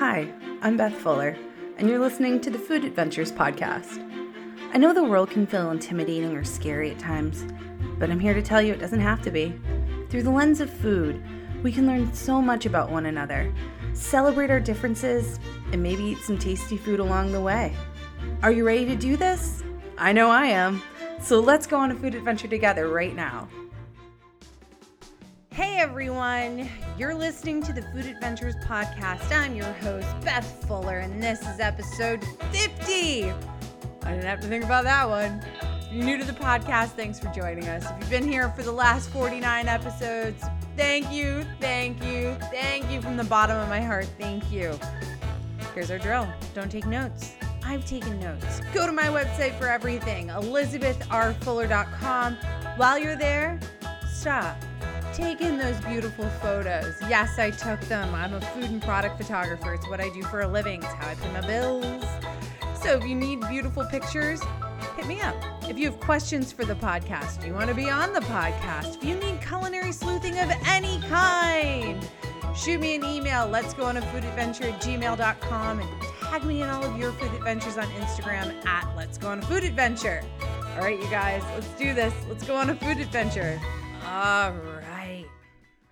Hi, I'm Beth Fuller, and you're listening to the Food Adventures Podcast. I know the world can feel intimidating or scary at times, but I'm here to tell you it doesn't have to be. Through the lens of food, we can learn so much about one another, celebrate our differences, and maybe eat some tasty food along the way. Are you ready to do this? I know I am. So let's go on a food adventure together right now. Hey everyone, you're listening to the Food Adventures Podcast. I'm your host, Beth Fuller, and this is episode 50. I didn't have to think about that one. If you're new to the podcast, thanks for joining us. If you've been here for the last 49 episodes, thank you, thank you, thank you from the bottom of my heart. Thank you. Here's our drill don't take notes. I've taken notes. Go to my website for everything, elizabethrfuller.com. While you're there, stop. Take in those beautiful photos. Yes, I took them. I'm a food and product photographer. It's what I do for a living. It's how I pay my bills. So if you need beautiful pictures, hit me up. If you have questions for the podcast, if you want to be on the podcast, if you need culinary sleuthing of any kind, shoot me an email. Let's go on a food adventure at gmail.com and tag me in all of your food adventures on Instagram at Let's Go on a Food Adventure. All right, you guys, let's do this. Let's go on a food adventure. All right.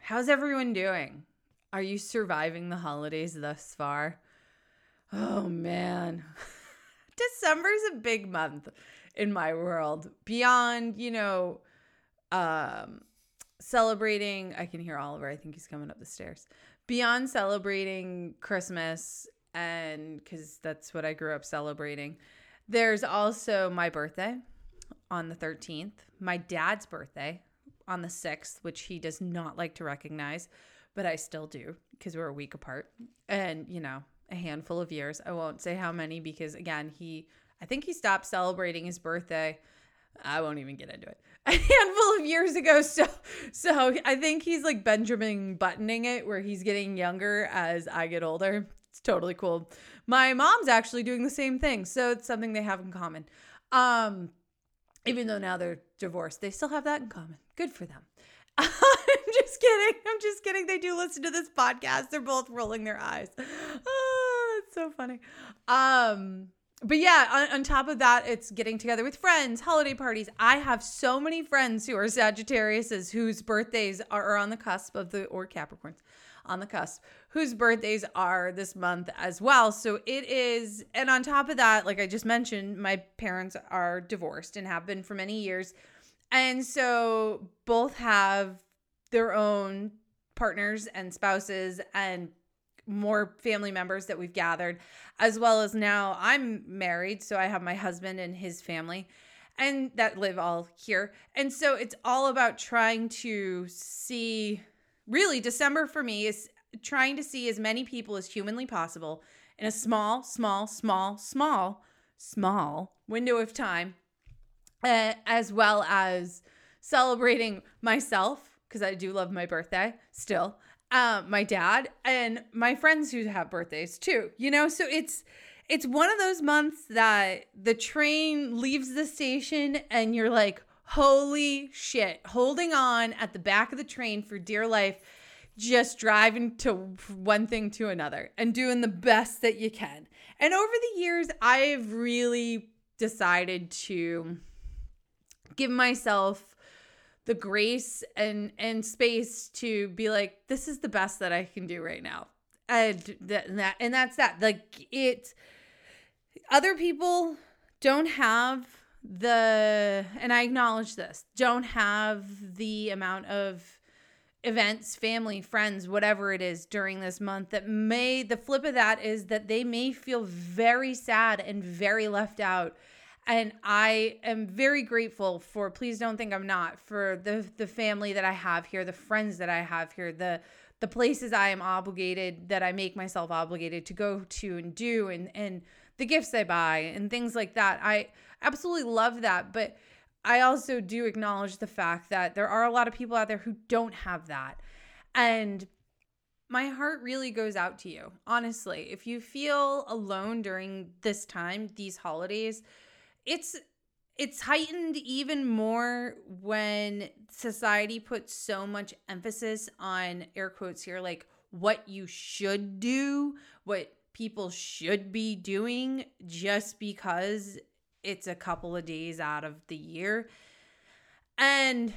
How's everyone doing? Are you surviving the holidays thus far? Oh man. December's a big month in my world. Beyond, you know, um celebrating, I can hear Oliver. I think he's coming up the stairs. Beyond celebrating Christmas and cuz that's what I grew up celebrating. There's also my birthday on the 13th, my dad's birthday on the 6th, which he does not like to recognize, but I still do because we're a week apart. And, you know, a handful of years. I won't say how many because, again, he, I think he stopped celebrating his birthday. I won't even get into it. A handful of years ago. So, so I think he's like Benjamin buttoning it where he's getting younger as I get older. It's totally cool. My mom's actually doing the same thing. So it's something they have in common. Um, even though now they're divorced, they still have that in common. Good for them. I'm just kidding. I'm just kidding. They do listen to this podcast. They're both rolling their eyes. Oh, it's so funny. Um, but yeah, on, on, top of that, it's getting together with friends, holiday parties. I have so many friends who are Sagittariuses whose birthdays are, are on the cusp of the or Capricorns on the cusp whose birthdays are this month as well. So it is, and on top of that, like I just mentioned, my parents are divorced and have been for many years. And so both have their own partners and spouses and more family members that we've gathered, as well as now I'm married. So I have my husband and his family and that live all here. And so it's all about trying to see really December for me is trying to see as many people as humanly possible in a small, small, small, small, small window of time, uh, as well as celebrating myself because I do love my birthday still. Uh, my dad and my friends who have birthdays too. You know, so it's it's one of those months that the train leaves the station and you're like, holy shit, holding on at the back of the train for dear life just driving to one thing to another and doing the best that you can. And over the years, I've really decided to give myself the grace and and space to be like this is the best that I can do right now. And that, and that and that's that. Like it other people don't have the and I acknowledge this, don't have the amount of events, family, friends, whatever it is during this month that may, the flip of that is that they may feel very sad and very left out. And I am very grateful for, please don't think I'm not, for the, the family that I have here, the friends that I have here, the, the places I am obligated, that I make myself obligated to go to and do, and, and the gifts I buy and things like that. I absolutely love that. But I also do acknowledge the fact that there are a lot of people out there who don't have that. And my heart really goes out to you. Honestly, if you feel alone during this time, these holidays, it's it's heightened even more when society puts so much emphasis on air quotes here like what you should do, what people should be doing just because it's a couple of days out of the year. And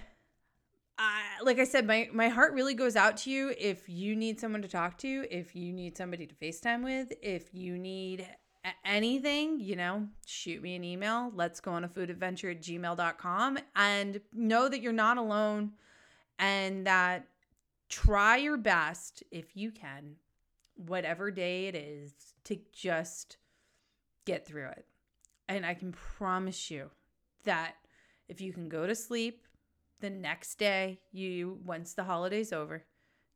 I, like I said, my, my heart really goes out to you if you need someone to talk to, if you need somebody to FaceTime with, if you need anything, you know, shoot me an email. Let's go on a food adventure at gmail.com and know that you're not alone and that try your best if you can, whatever day it is, to just get through it. And I can promise you that if you can go to sleep the next day, you once the holiday's over,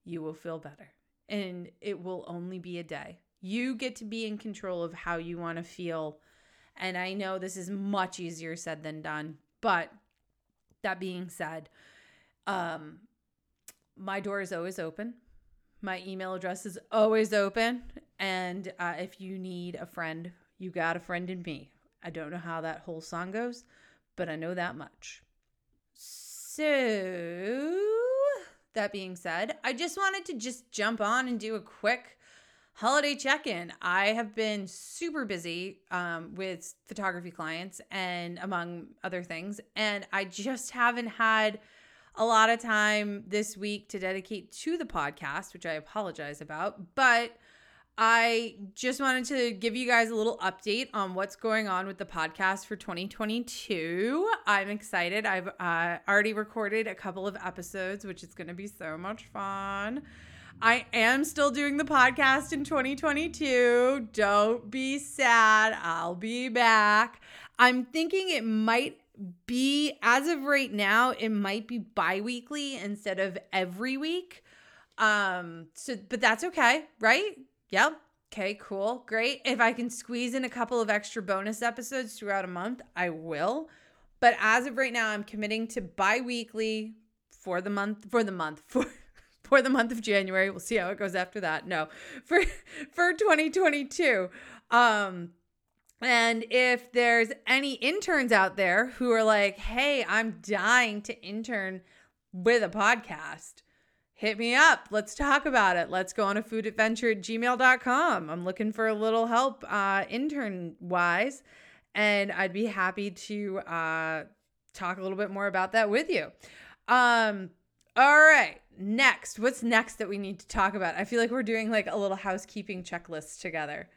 you will feel better. And it will only be a day. You get to be in control of how you want to feel. And I know this is much easier said than done, but that being said, um my door is always open. My email address is always open. And uh, if you need a friend, you got a friend in me. I don't know how that whole song goes, but I know that much. So, that being said, I just wanted to just jump on and do a quick holiday check in. I have been super busy um, with photography clients and among other things, and I just haven't had a lot of time this week to dedicate to the podcast, which I apologize about. But I just wanted to give you guys a little update on what's going on with the podcast for 2022. I'm excited. I've uh, already recorded a couple of episodes, which is going to be so much fun. I am still doing the podcast in 2022. Don't be sad. I'll be back. I'm thinking it might be as of right now it might be bi-weekly instead of every week um so but that's okay right yep. Okay cool. Great. If i can squeeze in a couple of extra bonus episodes throughout a month i will. But as of right now i'm committing to bi-weekly for the month for the month for for the month of january. We'll see how it goes after that. No. For for 2022 um and if there's any interns out there who are like, hey, I'm dying to intern with a podcast, hit me up. Let's talk about it. Let's go on a food adventure at gmail.com. I'm looking for a little help uh, intern wise. And I'd be happy to uh, talk a little bit more about that with you. Um, all right. Next, what's next that we need to talk about? I feel like we're doing like a little housekeeping checklist together.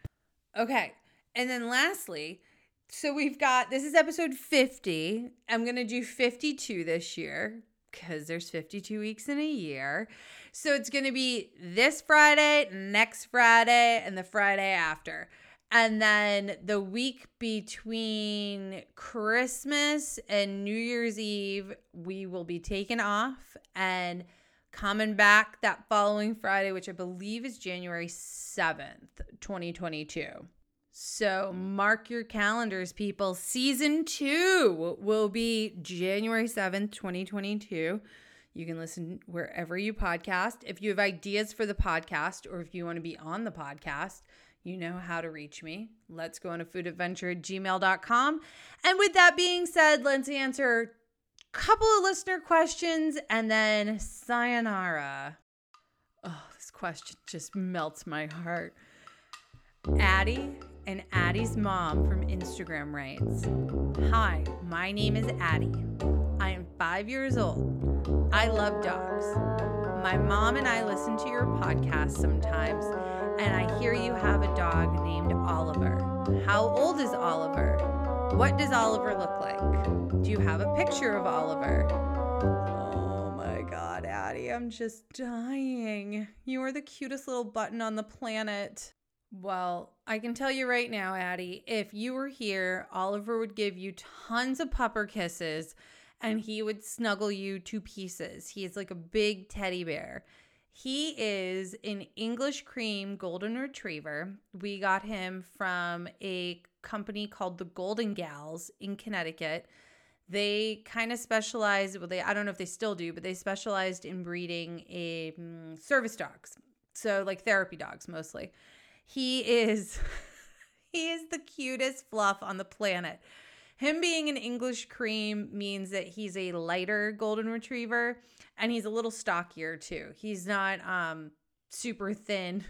Okay. And then lastly, so we've got this is episode 50. I'm going to do 52 this year because there's 52 weeks in a year. So it's going to be this Friday, next Friday, and the Friday after. And then the week between Christmas and New Year's Eve, we will be taken off and coming back that following Friday, which I believe is January 7th, 2022. So mark your calendars, people. Season two will be January 7th, 2022. You can listen wherever you podcast. If you have ideas for the podcast or if you want to be on the podcast, you know how to reach me. Let's go on a food adventure at gmail.com. And with that being said, let's answer a couple of listener questions and then sayonara. Oh, this question just melts my heart. Addie and Addie's mom from Instagram writes Hi, my name is Addie. I am five years old. I love dogs. My mom and I listen to your podcast sometimes, and I hear you have a dog named Oliver. How old is Oliver? What does Oliver look like? Do you have a picture of Oliver? Oh my God, Addie, I'm just dying. You are the cutest little button on the planet. Well, I can tell you right now, Addie, if you were here, Oliver would give you tons of pupper kisses and he would snuggle you to pieces. He is like a big teddy bear. He is an English cream golden retriever. We got him from a company called the Golden Gals in Connecticut. They kind of specialize, well, they I don't know if they still do, but they specialized in breeding a um, service dogs. So like therapy dogs mostly. He is he is the cutest fluff on the planet. Him being an English cream means that he's a lighter golden retriever and he's a little stockier too. He's not um super thin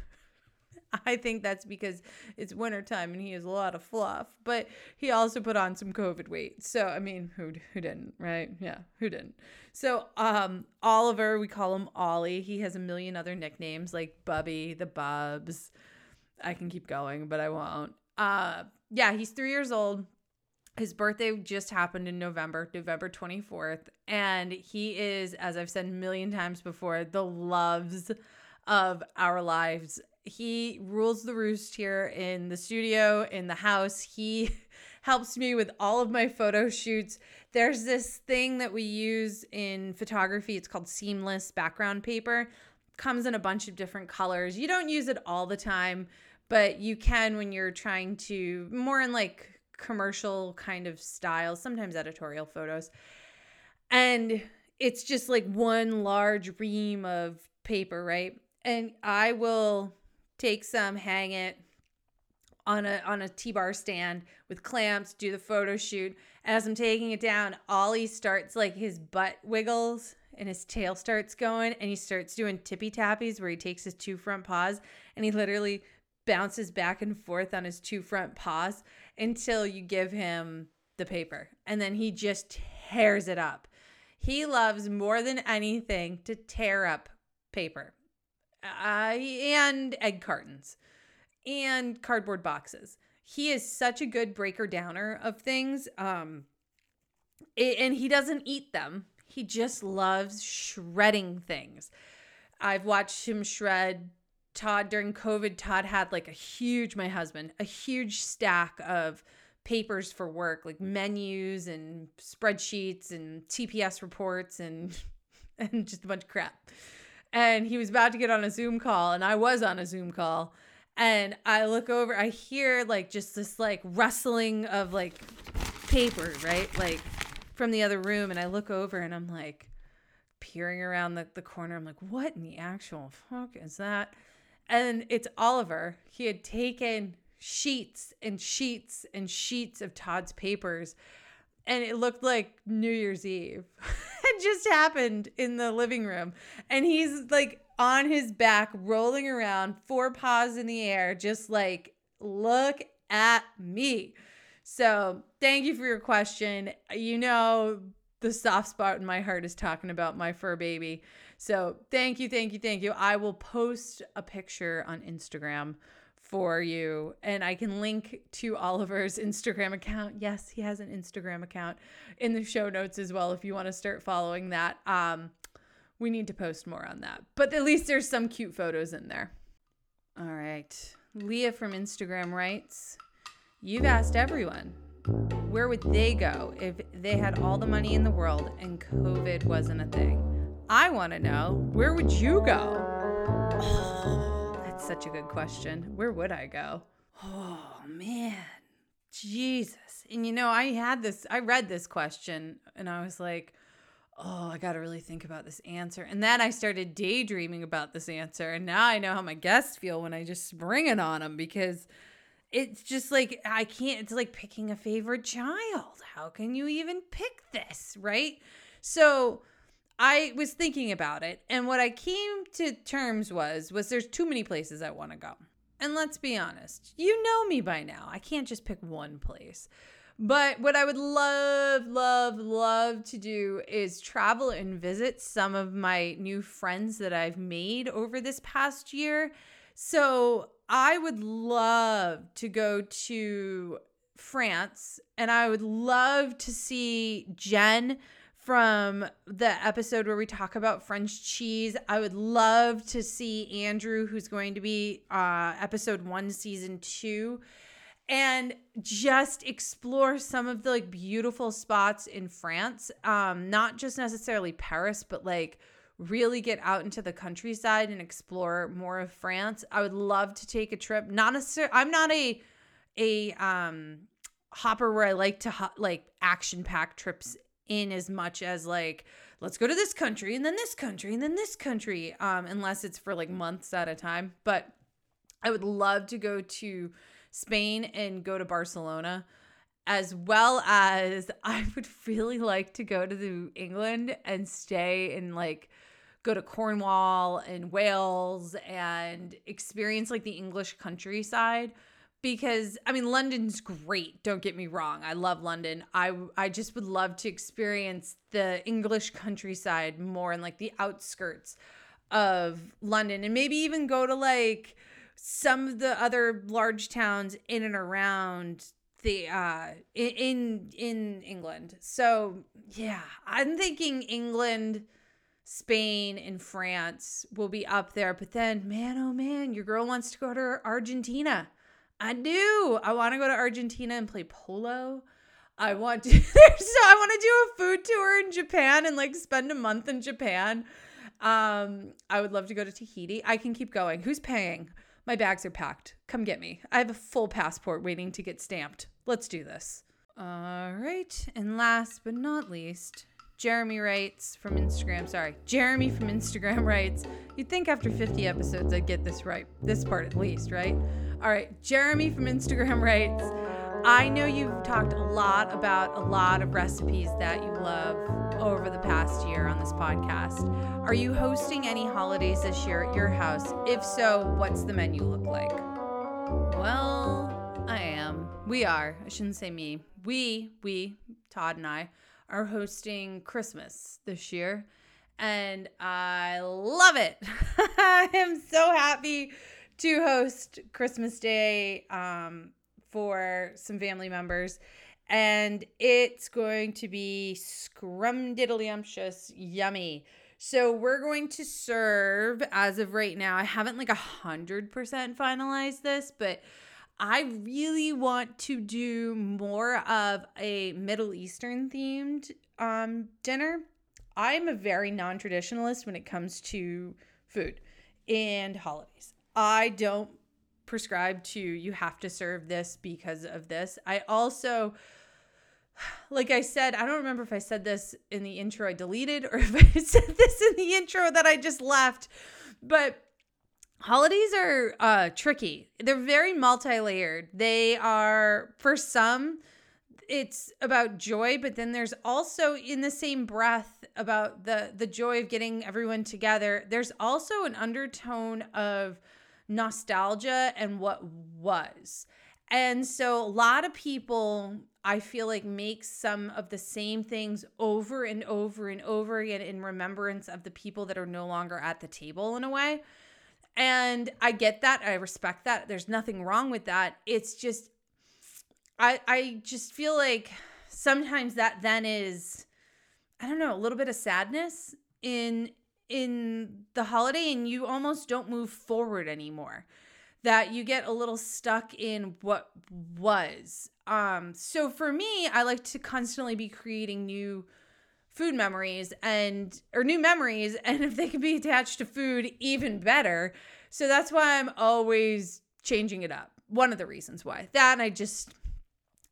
I think that's because it's wintertime and he has a lot of fluff, but he also put on some COVID weight. So, I mean, who, who didn't, right? Yeah, who didn't? So, um, Oliver, we call him Ollie. He has a million other nicknames like Bubby, the Bubs. I can keep going, but I won't. Uh, yeah, he's three years old. His birthday just happened in November, November 24th. And he is, as I've said a million times before, the loves of our lives he rules the roost here in the studio, in the house. He helps me with all of my photo shoots. There's this thing that we use in photography. It's called seamless background paper. Comes in a bunch of different colors. You don't use it all the time, but you can when you're trying to more in like commercial kind of styles, sometimes editorial photos. And it's just like one large ream of paper, right? And I will take some, hang it on a on a T-bar stand with clamps, do the photo shoot. As I'm taking it down, Ollie starts like his butt wiggles and his tail starts going and he starts doing tippy tappies where he takes his two front paws and he literally bounces back and forth on his two front paws until you give him the paper. And then he just tears it up. He loves more than anything to tear up paper uh, and egg cartons and cardboard boxes. He is such a good breaker downer of things. Um, and he doesn't eat them. He just loves shredding things. I've watched him shred Todd during COVID. Todd had like a huge, my husband, a huge stack of papers for work, like menus and spreadsheets and TPS reports and and just a bunch of crap and he was about to get on a Zoom call, and I was on a Zoom call. And I look over, I hear like just this like rustling of like paper, right? Like from the other room. And I look over and I'm like peering around the, the corner. I'm like, what in the actual fuck is that? And it's Oliver. He had taken sheets and sheets and sheets of Todd's papers and it looked like New Year's Eve. it just happened in the living room. And he's like on his back, rolling around, four paws in the air, just like, look at me. So, thank you for your question. You know, the soft spot in my heart is talking about my fur baby. So, thank you, thank you, thank you. I will post a picture on Instagram for you. And I can link to Oliver's Instagram account. Yes, he has an Instagram account in the show notes as well if you want to start following that. Um, we need to post more on that. But at least there's some cute photos in there. All right. Leah from Instagram writes You've asked everyone, where would they go if they had all the money in the world and COVID wasn't a thing? I want to know, where would you go? Oh that's such a good question. Where would I go? Oh, man. Jesus. And you know, I had this, I read this question and I was like, oh, I got to really think about this answer. And then I started daydreaming about this answer. And now I know how my guests feel when I just spring it on them because it's just like, I can't, it's like picking a favorite child. How can you even pick this? Right. So, I was thinking about it, and what I came to terms was was there's too many places I want to go. And let's be honest, you know me by now. I can't just pick one place. But what I would love, love, love to do is travel and visit some of my new friends that I've made over this past year. So I would love to go to France and I would love to see Jen from the episode where we talk about French cheese. I would love to see Andrew, who's going to be uh, episode one, season two, and just explore some of the like beautiful spots in France. Um, not just necessarily Paris, but like really get out into the countryside and explore more of France. I would love to take a trip. Not necessarily. I'm not a a um hopper where I like to ho- like action pack trips in as much as like let's go to this country and then this country and then this country um unless it's for like months at a time. But i would love to go to spain and go to barcelona as well as i would really like to go to the england and stay in like go to Cornwall and Wales and experience like the English countryside because I mean London's great, don't get me wrong. I love London. I I just would love to experience the English countryside more and like the outskirts of London and maybe even go to like some of the other large towns in and around the uh in in England. So, yeah, I'm thinking England, Spain and France will be up there, but then man oh man, your girl wants to go to Argentina. I do. I want to go to Argentina and play polo. I want to so I want to do a food tour in Japan and like spend a month in Japan. Um I would love to go to Tahiti. I can keep going. Who's paying? My bags are packed. Come get me. I have a full passport waiting to get stamped. Let's do this. All right. And last but not least, Jeremy writes from Instagram. Sorry, Jeremy from Instagram writes, You'd think after 50 episodes I'd get this right. This part at least, right? All right. Jeremy from Instagram writes, I know you've talked a lot about a lot of recipes that you love over the past year on this podcast. Are you hosting any holidays this year at your house? If so, what's the menu look like? Well, I am. We are. I shouldn't say me. We, we, Todd and I, are hosting Christmas this year. And I love it. I am so happy to host Christmas Day um, for some family members. And it's going to be scrumdiddlyumptious yummy. So we're going to serve as of right now. I haven't like a hundred percent finalized this, but I really want to do more of a Middle Eastern themed um, dinner. I'm a very non traditionalist when it comes to food and holidays. I don't prescribe to you have to serve this because of this. I also like I said, I don't remember if I said this in the intro I deleted or if I said this in the intro that I just left, but holidays are uh, tricky. They're very multi layered. They are, for some, it's about joy, but then there's also in the same breath about the the joy of getting everyone together. There's also an undertone of nostalgia and what was. And so a lot of people I feel like make some of the same things over and over and over again in remembrance of the people that are no longer at the table in a way. And I get that. I respect that. There's nothing wrong with that. It's just I I just feel like sometimes that then is I don't know, a little bit of sadness in in the holiday and you almost don't move forward anymore that you get a little stuck in what was. Um, so for me, I like to constantly be creating new food memories and or new memories and if they can be attached to food even better. So that's why i'm always changing it up. One of the reasons why. That and i just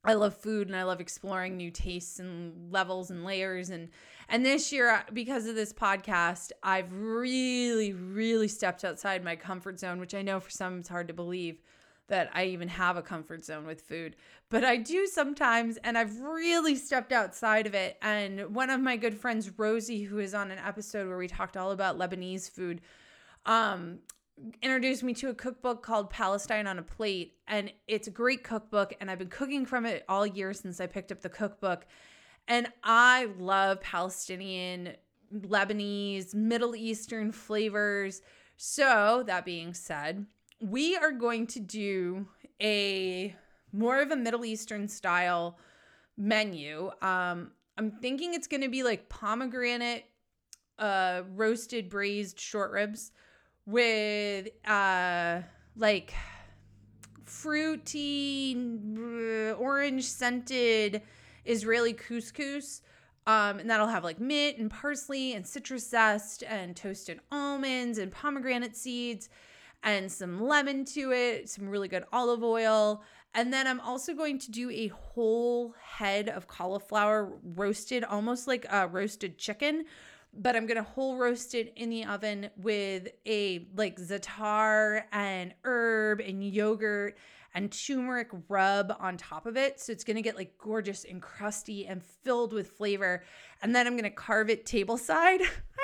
I love food and I love exploring new tastes and levels and layers and and this year uh, because of this podcast I've really really stepped outside my comfort zone which I know for some it's hard to believe that I even have a comfort zone with food but I do sometimes and I've really stepped outside of it and one of my good friends Rosie who is on an episode where we talked all about Lebanese food um introduced me to a cookbook called Palestine on a Plate. And it's a great cookbook. And I've been cooking from it all year since I picked up the cookbook. And I love Palestinian, Lebanese, Middle Eastern flavors. So, that being said, we are going to do a more of a Middle Eastern style menu. Um, I'm thinking it's going to be like pomegranate, uh, roasted braised short ribs with uh like fruity orange scented Israeli couscous. Um, and that'll have like mint and parsley and citrus zest and toasted almonds and pomegranate seeds and some lemon to it, some really good olive oil. And then I'm also going to do a whole head of cauliflower roasted, almost like a roasted chicken, but I'm gonna whole roast it in the oven with a like za'atar and herb and yogurt and turmeric rub on top of it. So it's gonna get like gorgeous and crusty and filled with flavor. And then I'm gonna carve it table side.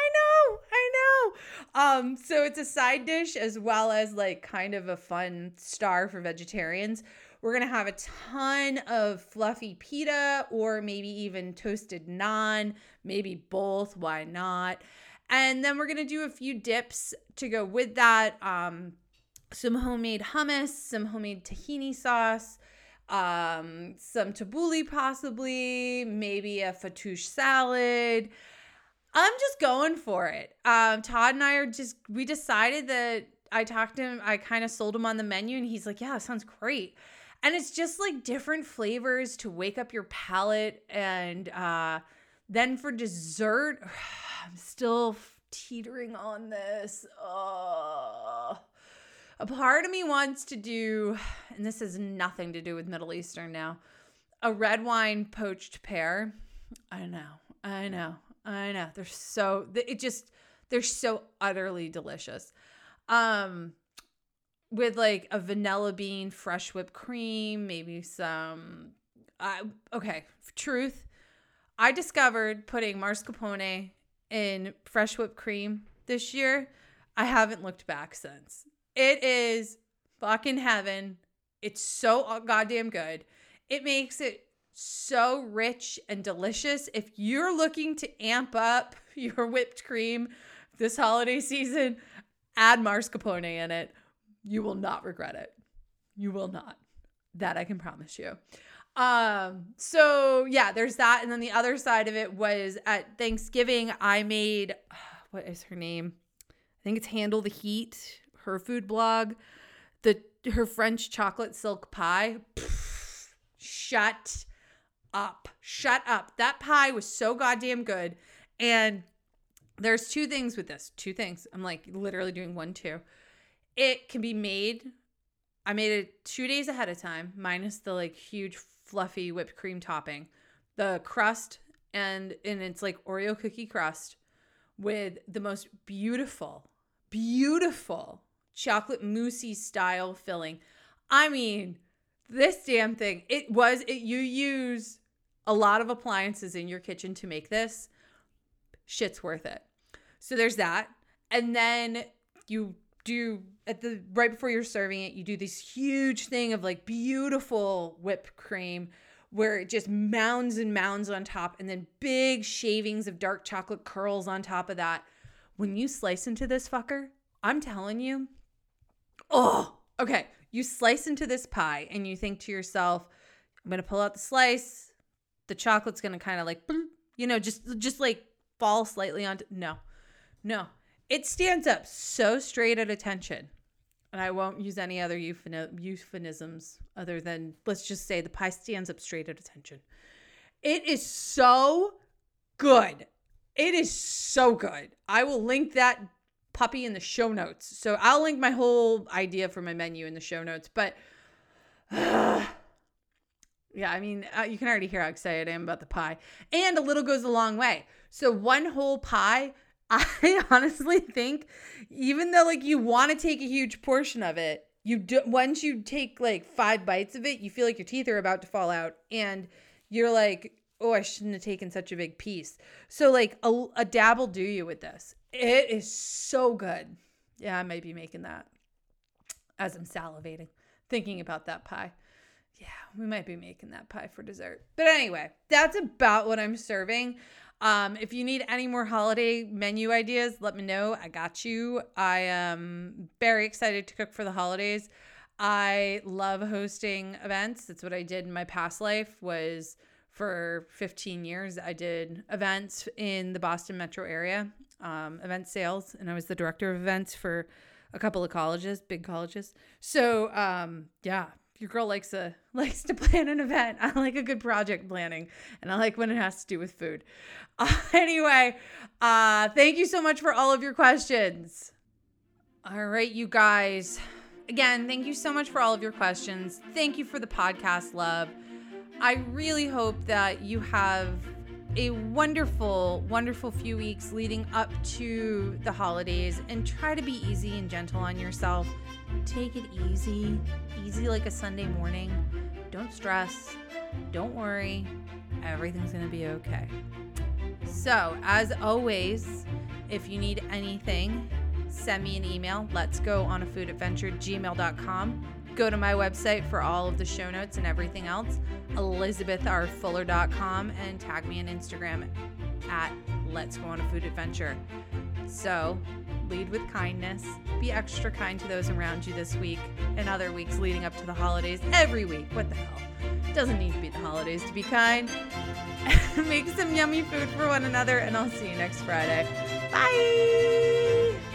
Um, so it's a side dish as well as like kind of a fun star for vegetarians. We're gonna have a ton of fluffy pita or maybe even toasted naan, maybe both. Why not? And then we're gonna do a few dips to go with that. Um, some homemade hummus, some homemade tahini sauce, um, some tabbouleh possibly, maybe a fattoush salad. I'm just going for it. Um, Todd and I are just we decided that I talked to him, I kind of sold him on the menu, and he's like, Yeah, sounds great. And it's just like different flavors to wake up your palate. And uh, then for dessert, I'm still teetering on this. Oh a part of me wants to do, and this has nothing to do with Middle Eastern now, a red wine poached pear. I don't know, I know, I know. They're so, it just, they're so utterly delicious. Um, with like a vanilla bean, fresh whipped cream, maybe some. Uh, okay, truth. I discovered putting mascarpone in fresh whipped cream this year. I haven't looked back since. It is fucking heaven. It's so goddamn good. It makes it so rich and delicious. If you're looking to amp up your whipped cream this holiday season, add mascarpone in it. You will not regret it. You will not. That I can promise you. Um, so yeah, there's that. And then the other side of it was at Thanksgiving, I made what is her name? I think it's Handle the Heat her food blog, the her French chocolate silk pie. Pff, shut up. Shut up. That pie was so goddamn good. And there's two things with this. Two things. I'm like literally doing one, two. It can be made. I made it two days ahead of time, minus the like huge fluffy whipped cream topping. The crust and and it's like Oreo cookie crust with the most beautiful, beautiful chocolate moussey style filling. I mean, this damn thing. It was it you use a lot of appliances in your kitchen to make this. Shit's worth it. So there's that. And then you do at the right before you're serving it, you do this huge thing of like beautiful whipped cream where it just mounds and mounds on top and then big shavings of dark chocolate curls on top of that. When you slice into this fucker, I'm telling you, Oh, okay. You slice into this pie and you think to yourself, I'm going to pull out the slice. The chocolate's to kind of like, you know, just just like fall slightly onto no. No. It stands up so straight at attention. And I won't use any other euphemisms other than let's just say the pie stands up straight at attention. It is so good. It is so good. I will link that puppy in the show notes. So I'll link my whole idea for my menu in the show notes. But uh, yeah, I mean, uh, you can already hear how excited I am about the pie. And a little goes a long way. So one whole pie, I honestly think, even though like you want to take a huge portion of it, you do once you take like five bites of it, you feel like your teeth are about to fall out, and you're like, oh, I shouldn't have taken such a big piece. So like a, a dab will do you with this. It is so good. Yeah, I might be making that as I'm salivating, thinking about that pie. Yeah, we might be making that pie for dessert. But anyway, that's about what I'm serving. Um, if you need any more holiday menu ideas, let me know. I got you. I am very excited to cook for the holidays. I love hosting events. That's what I did in my past life was for 15 years I did events in the Boston metro area um, event sales, and I was the director of events for a couple of colleges, big colleges. So um, yeah, your girl likes a likes to plan an event. I like a good project planning, and I like when it has to do with food. Uh, anyway, uh, thank you so much for all of your questions. All right, you guys. Again, thank you so much for all of your questions. Thank you for the podcast love. I really hope that you have a wonderful, wonderful few weeks leading up to the holidays and try to be easy and gentle on yourself. Take it easy, easy like a Sunday morning. Don't stress, don't worry, everything's gonna be okay. So, as always, If you need anything, send me an email. Let's go on a food adventure gmail.com. Go to my website for all of the show notes and everything else, elizabethrfuller.com, and tag me on Instagram at Let's Go on a Food Adventure. So, lead with kindness. Be extra kind to those around you this week and other weeks leading up to the holidays. Every week. What the hell? Doesn't need to be the holidays to be kind. Make some yummy food for one another, and I'll see you next Friday. Bye.